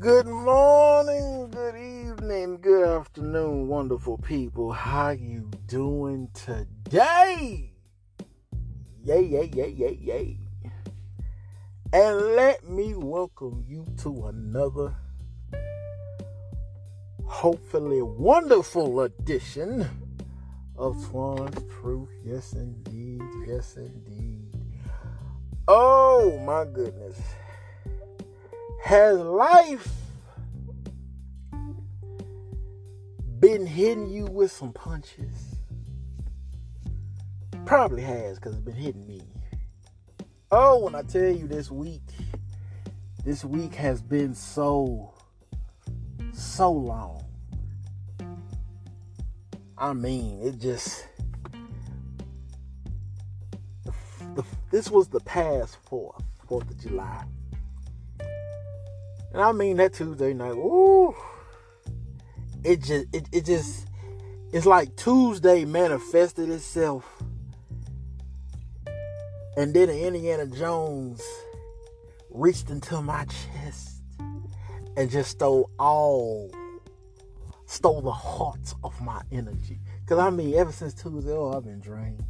Good morning, good evening, good afternoon, wonderful people. How you doing today? Yay, yay, yay, yay, yay. And let me welcome you to another hopefully wonderful edition of Twan's Truth. Yes, indeed. Yes, indeed. Oh, my goodness. Has life been hitting you with some punches? Probably has, because it's been hitting me. Oh, when I tell you this week, this week has been so, so long. I mean, it just. The, this was the past 4th, 4th of July. And I mean that Tuesday night, woo. It just it, it just it's like Tuesday manifested itself. And then Indiana Jones reached into my chest and just stole all stole the heart of my energy. Cause I mean ever since Tuesday, oh I've been drained.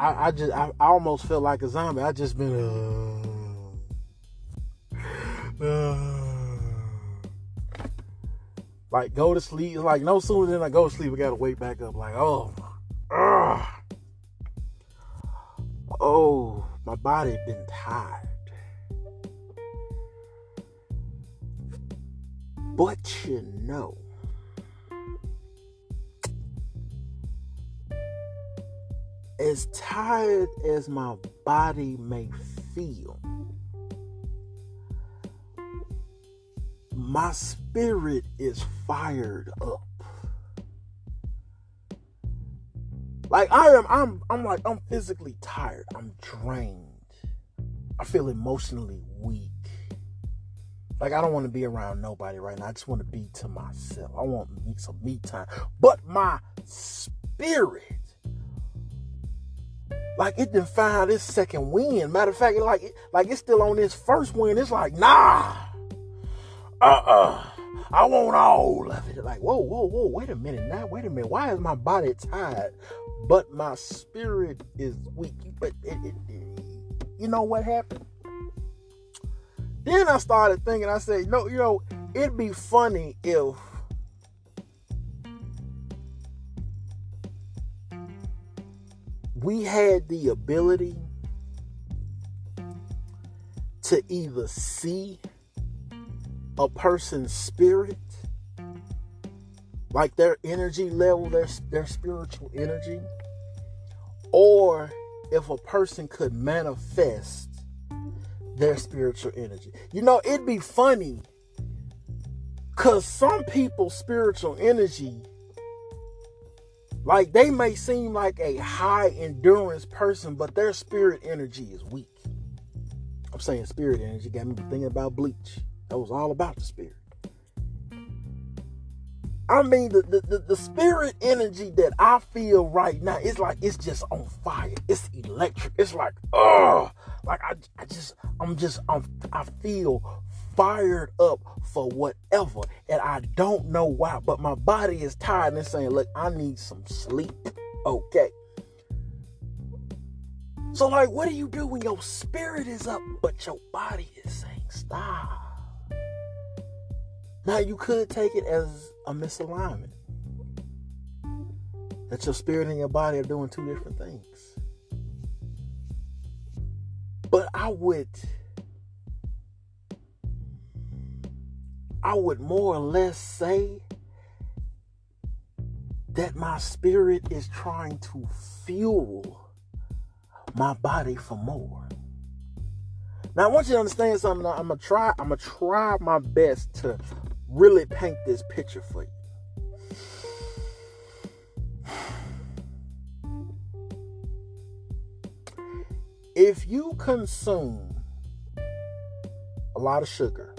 I, I just I, I almost felt like a zombie. I just been uh like go to sleep. Like no sooner than I go to sleep, I gotta wake back up. Like oh, uh, oh, my body been tired. But you know, as tired as my body may feel, my spirit is fired up. Like I am, I'm, I'm like, I'm physically tired. I'm drained. I feel emotionally weak. Like I don't want to be around nobody right now. I just want to be to myself. I want some me time. But my spirit, like it didn't find this second wind. Matter of fact, like like it's still on this first wind. It's like nah uh-uh. I want all of it. Like, whoa, whoa, whoa, wait a minute now. Wait a minute. Why is my body tired, but my spirit is weak? But it, it, it, you know what happened? Then I started thinking, I said, no, you know, it'd be funny if we had the ability to either see a person's spirit, like their energy level, their, their spiritual energy, or if a person could manifest their spiritual energy. You know, it'd be funny because some people's spiritual energy, like they may seem like a high endurance person, but their spirit energy is weak. I'm saying spirit energy got me thinking about Bleach. That was all about the spirit. I mean, the, the, the, spirit energy that I feel right now, it's like it's just on fire. It's electric. It's like, oh, like I, I just, I'm just, I'm, I feel fired up for whatever. And I don't know why, but my body is tired and saying, look, I need some sleep. Okay. So, like, what do you do when your spirit is up, but your body is saying, stop? Now, you could take it as a misalignment. That your spirit and your body are doing two different things. But I would I would more or less say that my spirit is trying to fuel my body for more. Now I want you to understand something. I'm gonna try. I'm gonna try my best to really paint this picture for you. If you consume a lot of sugar,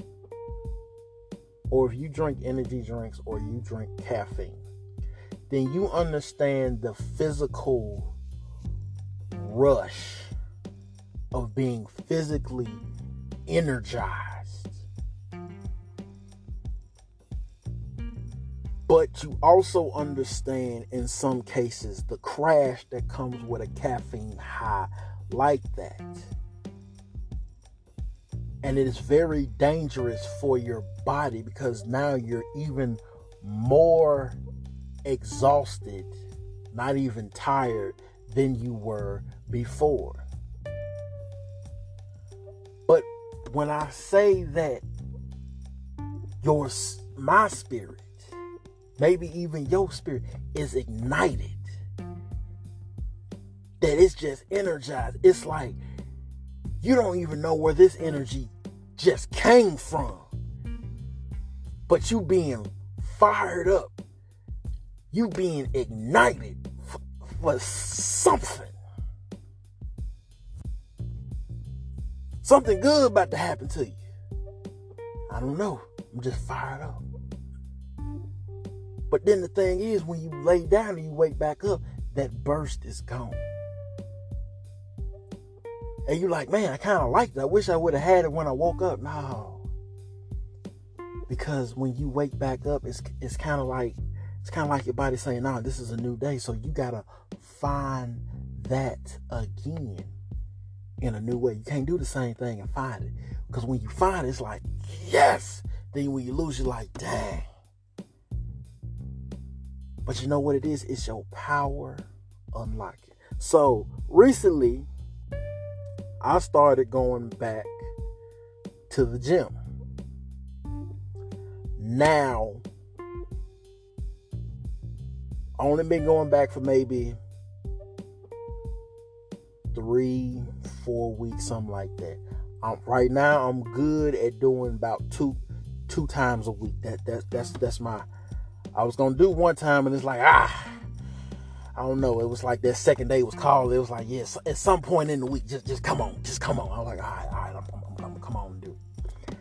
or if you drink energy drinks or you drink caffeine, then you understand the physical rush of being physically energized But you also understand in some cases the crash that comes with a caffeine high like that. And it is very dangerous for your body because now you're even more exhausted, not even tired than you were before. But when I say that your my spirit, maybe even your spirit is ignited, that it's just energized. It's like you don't even know where this energy just came from. But you being fired up, you being ignited for, for something. Something good about to happen to you. I don't know. I'm just fired up. But then the thing is, when you lay down and you wake back up, that burst is gone. And you're like, man, I kind of like it. I wish I would have had it when I woke up. No. Because when you wake back up, it's it's kind of like it's kind of like your body saying, "Nah, this is a new day." So you gotta find that again in a new way. You can't do the same thing and find it because when you find it, it's like yes. Then when you lose, you're like, dang. But you know what it is? It's your power unlocking. So recently, I started going back to the gym. Now, only been going back for maybe three, four weeks, something like that. Um, right now, I'm good at doing about two, two times a week. That that that's that's my. I was gonna do one time, and it's like ah, I don't know. It was like that second day was called. It was like, yes, at some point in the week, just just come on, just come on. I was like, all right, all right, I'm, I'm, I'm, I'm come on and do it.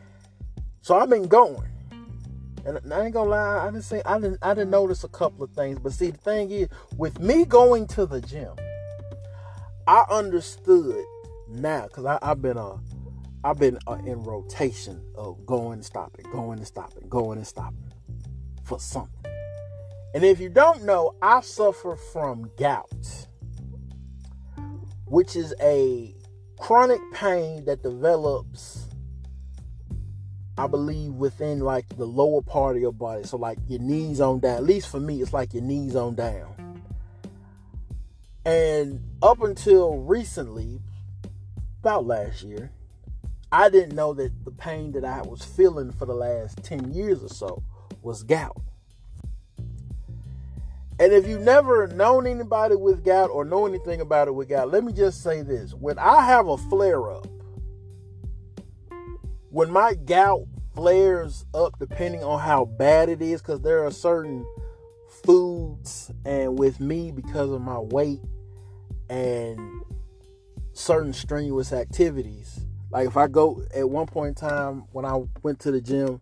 So I've been going, and I ain't gonna lie, I didn't say I didn't I didn't notice a couple of things. But see, the thing is, with me going to the gym, I understood now because I've been uh I've been in rotation of going and stopping, going and stopping, going and stopping for something. And if you don't know, I suffer from gout, which is a chronic pain that develops, I believe, within like the lower part of your body. So, like your knees on down. At least for me, it's like your knees on down. And up until recently, about last year, I didn't know that the pain that I was feeling for the last 10 years or so was gout. And if you've never known anybody with gout or know anything about it with gout, let me just say this. When I have a flare up, when my gout flares up, depending on how bad it is, because there are certain foods, and with me, because of my weight and certain strenuous activities, like if I go at one point in time when I went to the gym,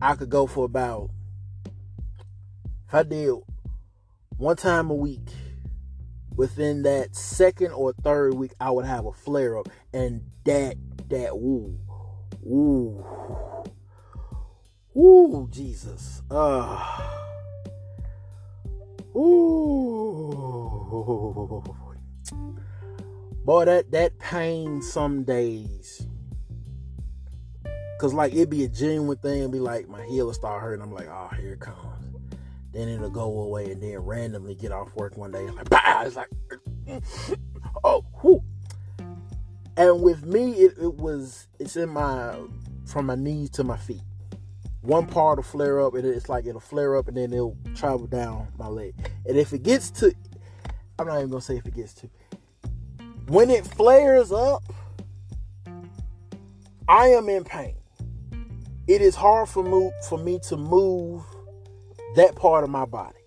I could go for about, if I did one time a week within that second or third week i would have a flare up and that that ooh ooh ooh jesus uh ooh boy that that pain some days Cause like it'd be a genuine thing, be like my heel will start hurting. I'm like, oh, here it comes then it'll go away and then randomly get off work one day. Like, bah! It's like, oh, whew. And with me, it, it was, it's in my, from my knees to my feet. One part will flare up, and it's like it'll flare up and then it'll travel down my leg. And if it gets to, I'm not even gonna say if it gets to, when it flares up, I am in pain. It is hard for, move, for me to move that part of my body.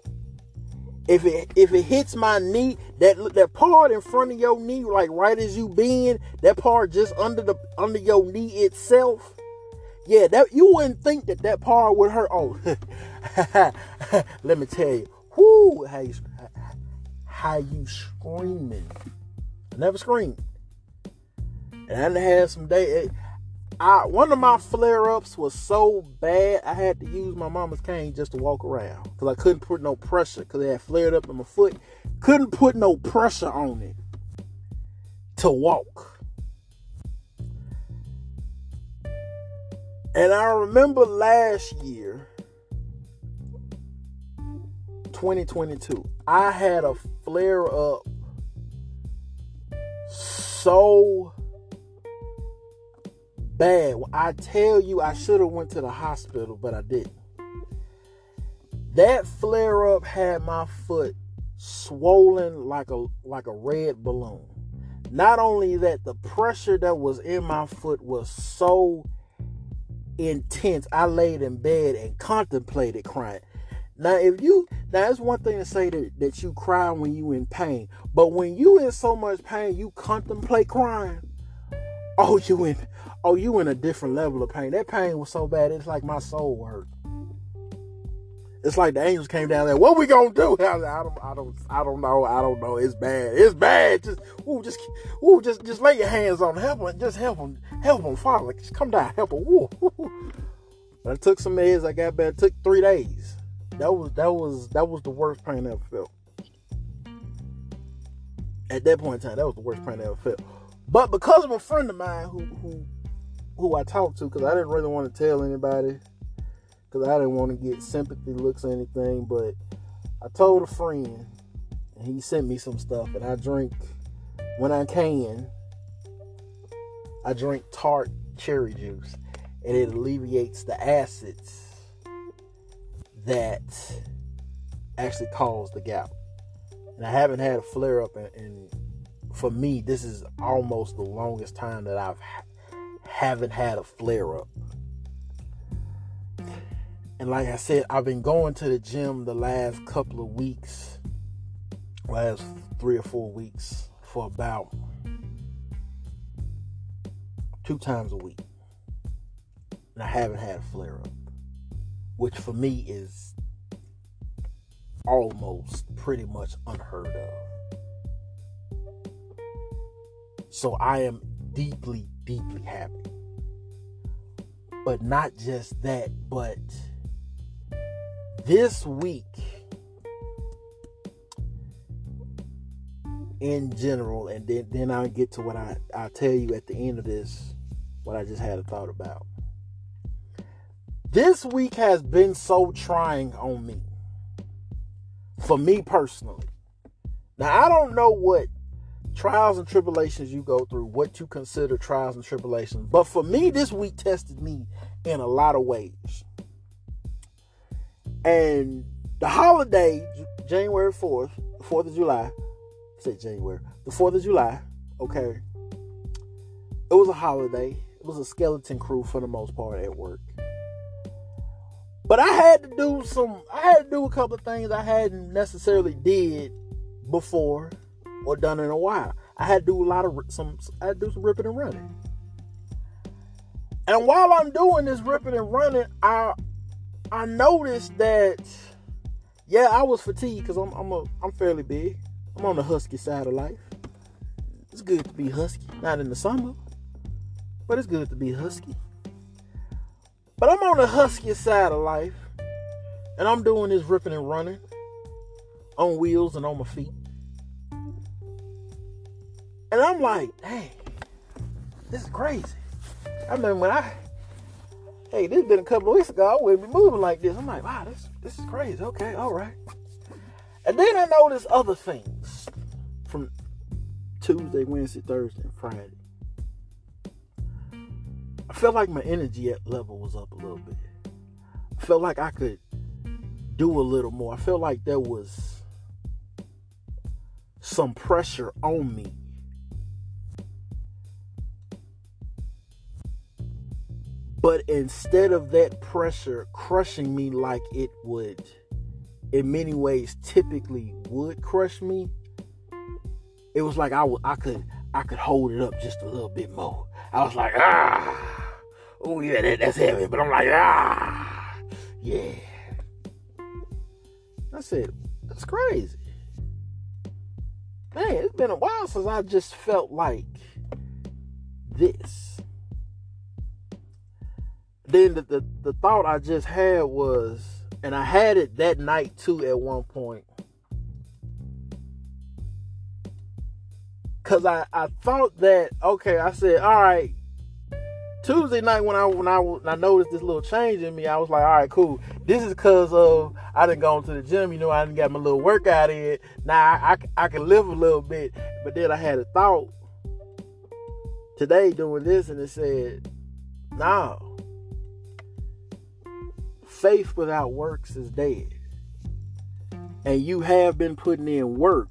If it if it hits my knee, that that part in front of your knee, like right as you bend, that part just under the under your knee itself, yeah, that you wouldn't think that that part would hurt. Oh, let me tell you, whoo, how you how you screaming? I never screamed, and I had some day. I one of my flare ups was so bad I had to use my mama's cane just to walk around because I couldn't put no pressure because it had flared up in my foot. Couldn't put no pressure on it to walk. And I remember last year, 2022, I had a flare up so bad. I tell you, I should have went to the hospital, but I didn't. That flare up had my foot swollen like a like a red balloon. Not only that, the pressure that was in my foot was so intense. I laid in bed and contemplated crying. Now, if you now it's one thing to say that, that you cry when you in pain, but when you in so much pain, you contemplate crying. Oh, you in oh you in a different level of pain. That pain was so bad, it's like my soul hurt. It's like the angels came down there. What we gonna do? I, I, don't, I don't, I don't know. I don't know. It's bad. It's bad. Just, ooh, just, ooh, just, just lay your hands on. Help him. Just help him. Help him, Father. Just come down. Help him. Ooh. But I took some meds. I got better. It took three days. That was, that was, that was the worst pain I ever felt. At that point in time, that was the worst pain I ever felt. But because of a friend of mine who, who, who I talked to, because I didn't really want to tell anybody because I didn't want to get sympathy looks or anything. But I told a friend, and he sent me some stuff, and I drink when I can. I drink tart cherry juice, and it alleviates the acids that actually cause the gout. And I haven't had a flare up, in, and for me, this is almost the longest time that I've haven't had a flare up. And like I said, I've been going to the gym the last couple of weeks, last three or four weeks, for about two times a week. And I haven't had a flare up, which for me is almost pretty much unheard of. So I am deeply, deeply happy. But not just that, but this week in general, and then, then I'll get to what I, I'll tell you at the end of this, what I just had a thought about. This week has been so trying on me. For me personally. Now, I don't know what trials and tribulations you go through, what you consider trials and tribulations, but for me, this week tested me in a lot of ways. And the holiday, January 4th, 4th of July, say January, the 4th of July, okay, it was a holiday. It was a skeleton crew for the most part at work. But I had to do some, I had to do a couple of things I hadn't necessarily did before or done in a while. I had to do a lot of some, I had to do some ripping and running. And while I'm doing this ripping and running, I I noticed that yeah, I was fatigued because I'm I'm a I'm fairly big. I'm on the husky side of life. It's good to be husky, not in the summer, but it's good to be husky. But I'm on the husky side of life, and I'm doing this ripping and running on wheels and on my feet. And I'm like, hey, this is crazy. I remember when I hey, this been a couple of weeks ago. I wouldn't be moving like this. I'm like, wow, this this is crazy. Okay, all right. And then I noticed other things from Tuesday, Wednesday, Thursday, and Friday. I felt like my energy level was up a little bit. I felt like I could do a little more. I felt like there was some pressure on me But instead of that pressure crushing me like it would, in many ways, typically would crush me, it was like I, w- I could I could hold it up just a little bit more. I was like, ah, oh yeah, that, that's heavy. But I'm like, ah, yeah. I said, that's crazy. Man, it's been a while since I just felt like this. Then the, the, the thought I just had was, and I had it that night too at one point. Cause I, I thought that okay, I said, all right, Tuesday night when I when I when I noticed this little change in me, I was like, all right, cool. This is because of I didn't go to the gym. You know, I didn't get my little workout in. Now I, I, I can live a little bit, but then I had a thought today doing this, and it said, no, faith without works is dead, and you have been putting in work.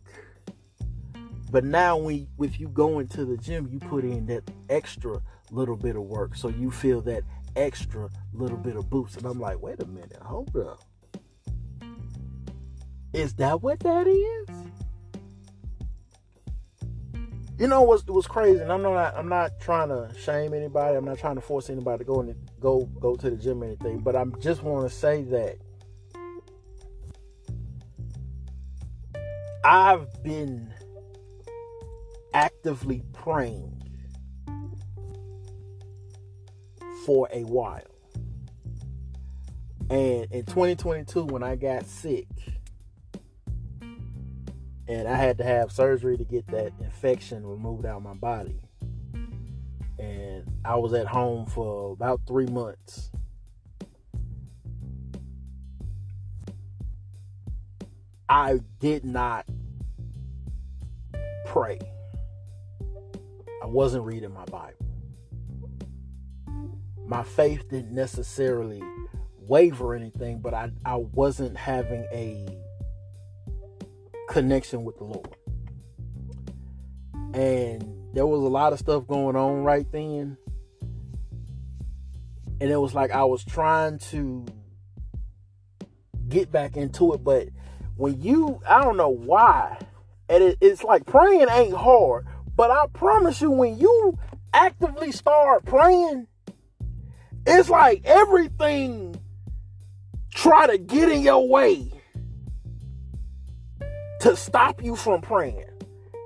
But now, when with you going to the gym, you put in that extra little bit of work. So you feel that extra little bit of boost. And I'm like, wait a minute, hold up. Is that what that is? You know what's was crazy, and I'm not I'm not trying to shame anybody. I'm not trying to force anybody to go and go go to the gym or anything. But I just want to say that I've been actively praying for a while. And in 2022, when I got sick, and I had to have surgery to get that infection removed out of my body, and I was at home for about three months. I did not pray. I wasn't reading my Bible my faith didn't necessarily waver or anything, but I, I wasn't having a connection with the Lord. And there was a lot of stuff going on right then. And it was like I was trying to get back into it, but when you, I don't know why, and it, it's like praying ain't hard, but I promise you, when you actively start praying, it's like everything try to get in your way to stop you from praying.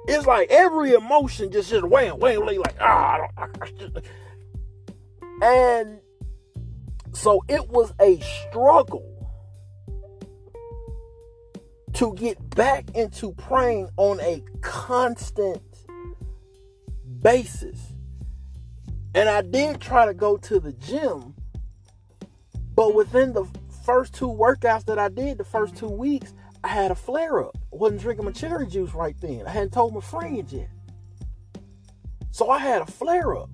It's like every emotion just just wham, wham, like ah, I I and so it was a struggle to get back into praying on a constant basis. And I did try to go to the gym, but within the first two workouts that I did, the first two weeks, I had a flare up. I wasn't drinking my cherry juice right then. I hadn't told my friends yet. So I had a flare up.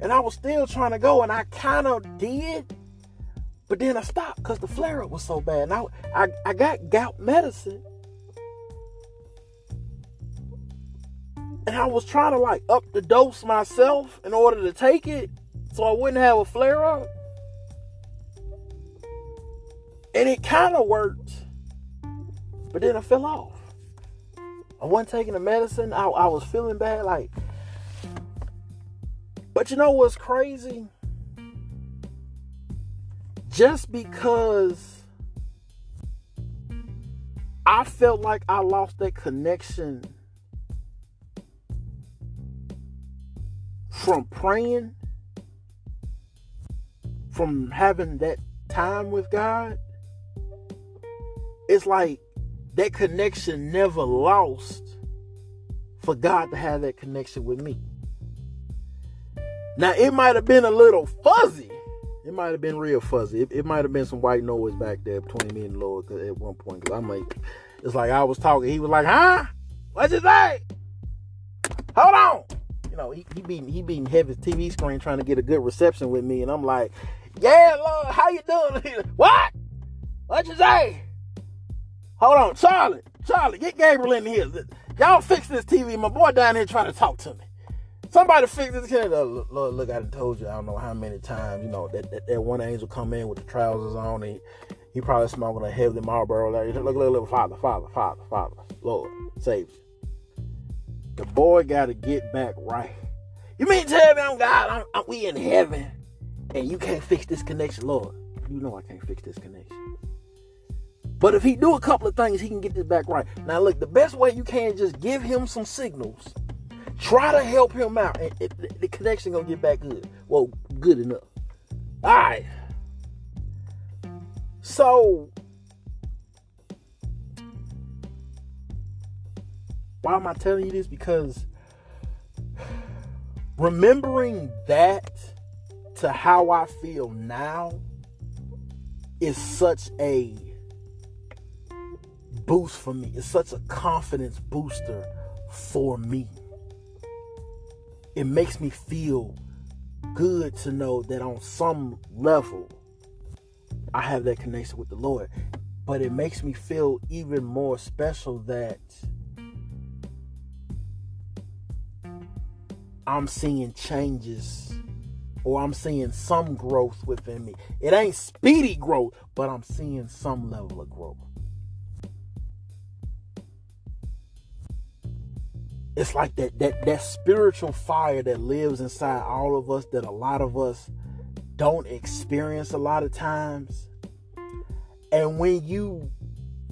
And I was still trying to go, and I kind of did, but then I stopped because the flare up was so bad. Now I, I got gout medicine, and I was trying to like up the dose myself in order to take it so I wouldn't have a flare up. And it kind of worked, but then I fell off. I wasn't taking the medicine. I, I was feeling bad, like. But you know what's crazy? Just because I felt like I lost that connection from praying, from having that time with God, it's like that connection never lost for God to have that connection with me. Now, it might have been a little fuzzy. It might have been real fuzzy. It, it might have been some white noise back there between me and the Lord at one point. Cause I'm like, it's like I was talking. He was like, "Huh? What you say? Hold on." you know, he, he beating he beating heavy TV screen trying to get a good reception with me, and I'm like, yeah, Lord, how you doing? what? What you say? Hold on, Charlie, Charlie, get Gabriel in here. Y'all fix this TV. My boy down here trying to talk to me. Somebody fix this kid. Lord, look, I told you I don't know how many times, you know, that, that, that one angel come in with the trousers on. He, he probably smoking a heavy Marlboro. Like, look, look, look, Father, Father, Father, Father, Lord, save you. The boy got to get back right. You mean tell me I'm God? I'm, I'm, we in heaven, and you can't fix this connection, Lord? You know I can't fix this connection. But if he do a couple of things, he can get this back right. Now look, the best way you can just give him some signals. Try to help him out, and it, the connection gonna get back good. Well, good enough. All right. So, why am I telling you this? Because remembering that to how I feel now is such a boost for me. It's such a confidence booster for me. It makes me feel good to know that on some level I have that connection with the Lord. But it makes me feel even more special that I'm seeing changes or I'm seeing some growth within me. It ain't speedy growth, but I'm seeing some level of growth. It's like that that that spiritual fire that lives inside all of us that a lot of us don't experience a lot of times. And when you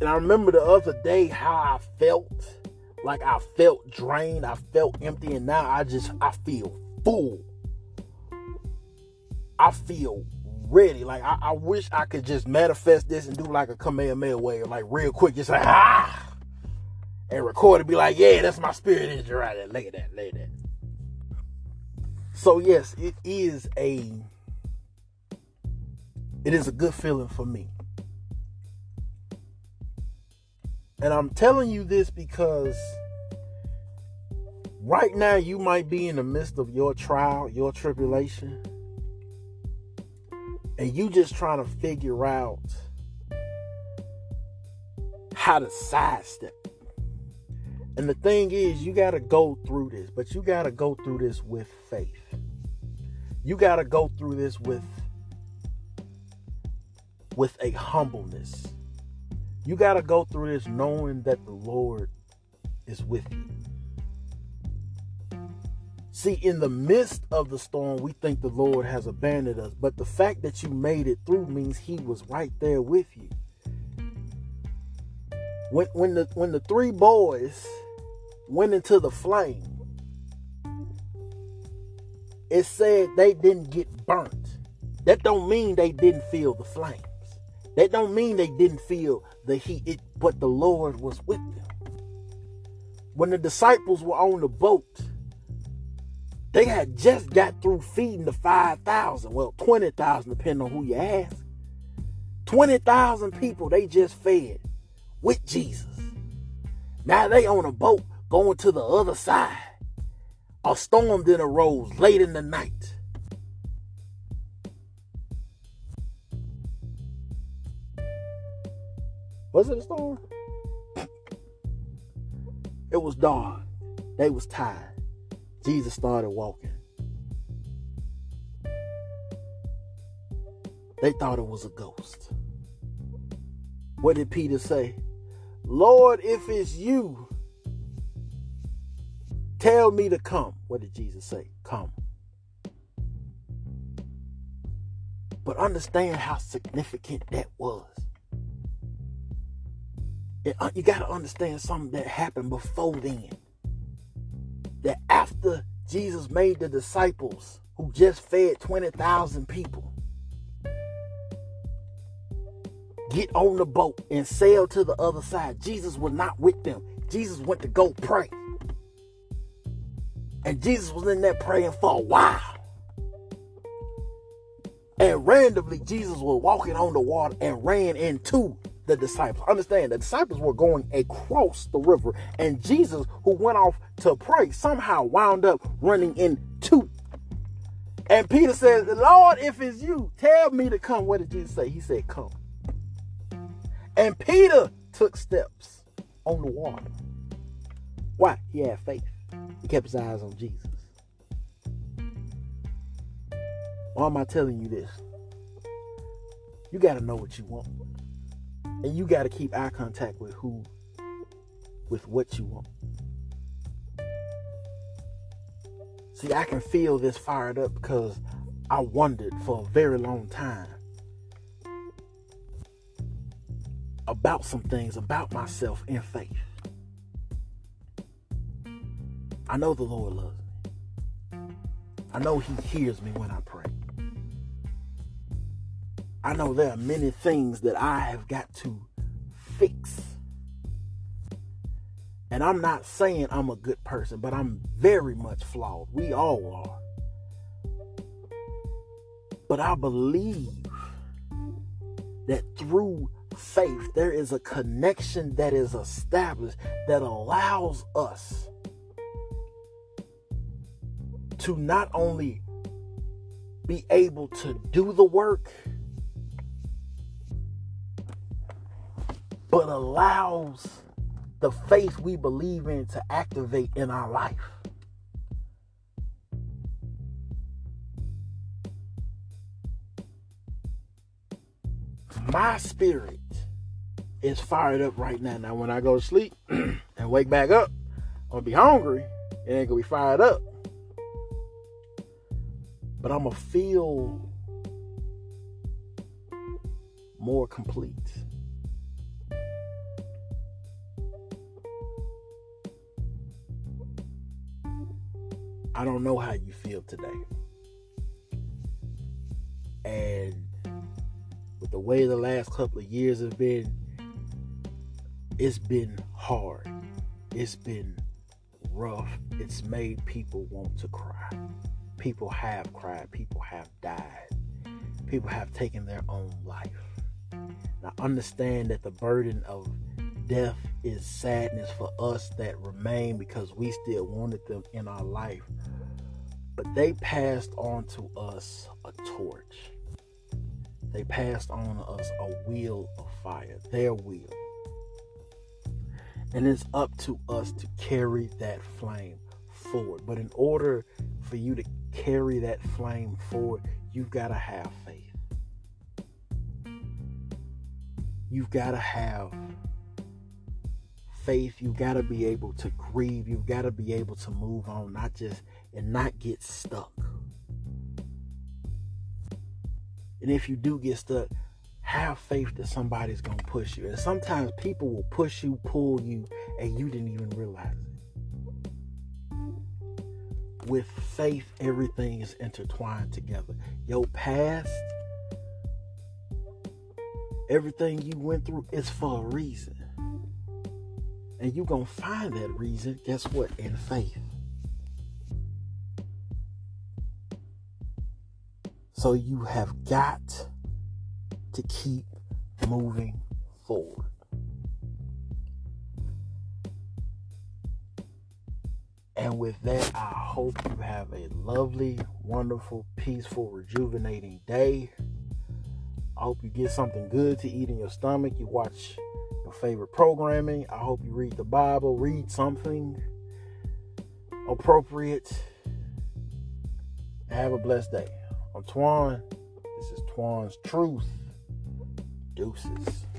and I remember the other day how I felt like I felt drained, I felt empty, and now I just I feel full. I feel ready. Like I, I wish I could just manifest this and do like a Kamehameha wave, like real quick, just like ah, and record it. Be like, yeah, that's my spirit energy right there. Look at that, look at that. So yes, it is a it is a good feeling for me. And I'm telling you this because right now you might be in the midst of your trial, your tribulation, and you just trying to figure out how to sidestep. And the thing is, you got to go through this, but you got to go through this with faith. You got to go through this with with a humbleness you got to go through this knowing that the Lord is with you. See, in the midst of the storm, we think the Lord has abandoned us, but the fact that you made it through means He was right there with you. When, when the when the three boys went into the flame, it said they didn't get burnt. That don't mean they didn't feel the flames. That don't mean they didn't feel the heat, it, but the Lord was with them. When the disciples were on the boat, they had just got through feeding the 5,000, well, 20,000, depending on who you ask. 20,000 people they just fed with Jesus. Now they on a boat going to the other side. A storm then arose late in the night. Was it a storm? It was dawn. They was tired. Jesus started walking. They thought it was a ghost. What did Peter say? Lord, if it's you, tell me to come. What did Jesus say? Come. But understand how significant that was. Uh, you got to understand something that happened before then. That after Jesus made the disciples who just fed 20,000 people get on the boat and sail to the other side, Jesus was not with them. Jesus went to go pray. And Jesus was in there praying for a while. And randomly, Jesus was walking on the water and ran into the disciples. Understand, the disciples were going across the river, and Jesus, who went off to pray, somehow wound up running into. And Peter says, Lord, if it's you, tell me to come. What did Jesus say? He said, Come. And Peter took steps on the water. Why? He had faith. He kept his eyes on Jesus. Why am I telling you this? You got to know what you want. And you got to keep eye contact with who, with what you want. See, I can feel this fired up because I wondered for a very long time about some things about myself in faith. I know the Lord loves me. I know He hears me when I pray. I know there are many things that I have got to fix. And I'm not saying I'm a good person, but I'm very much flawed. We all are. But I believe that through faith, there is a connection that is established that allows us to not only be able to do the work, but allows the faith we believe in to activate in our life. My spirit is fired up right now. Now, when I go to sleep and wake back up, I'm gonna be hungry and ain't gonna be fired up. But I'm gonna feel more complete. I don't know how you feel today. And with the way the last couple of years have been, it's been hard. It's been rough. It's made people want to cry. People have cried. People have died. People have taken their own life. Now, understand that the burden of death is sadness for us that remain because we still wanted them in our life. But they passed on to us a torch. They passed on to us a wheel of fire, their wheel. And it's up to us to carry that flame forward. But in order for you to carry that flame forward, you've got to have faith. You've got to have faith. You've got to be able to grieve. You've got to be able to move on, not just and not get stuck. And if you do get stuck, have faith that somebody's going to push you. And sometimes people will push you, pull you, and you didn't even realize it. With faith, everything is intertwined together. Your past, everything you went through is for a reason. And you're going to find that reason, guess what? In faith. So you have got to keep moving forward. And with that, I hope you have a lovely, wonderful, peaceful, rejuvenating day. I hope you get something good to eat in your stomach. You watch your favorite programming. I hope you read the Bible, read something appropriate. Have a blessed day. I'm Twan. This is Twan's Truth. Deuces.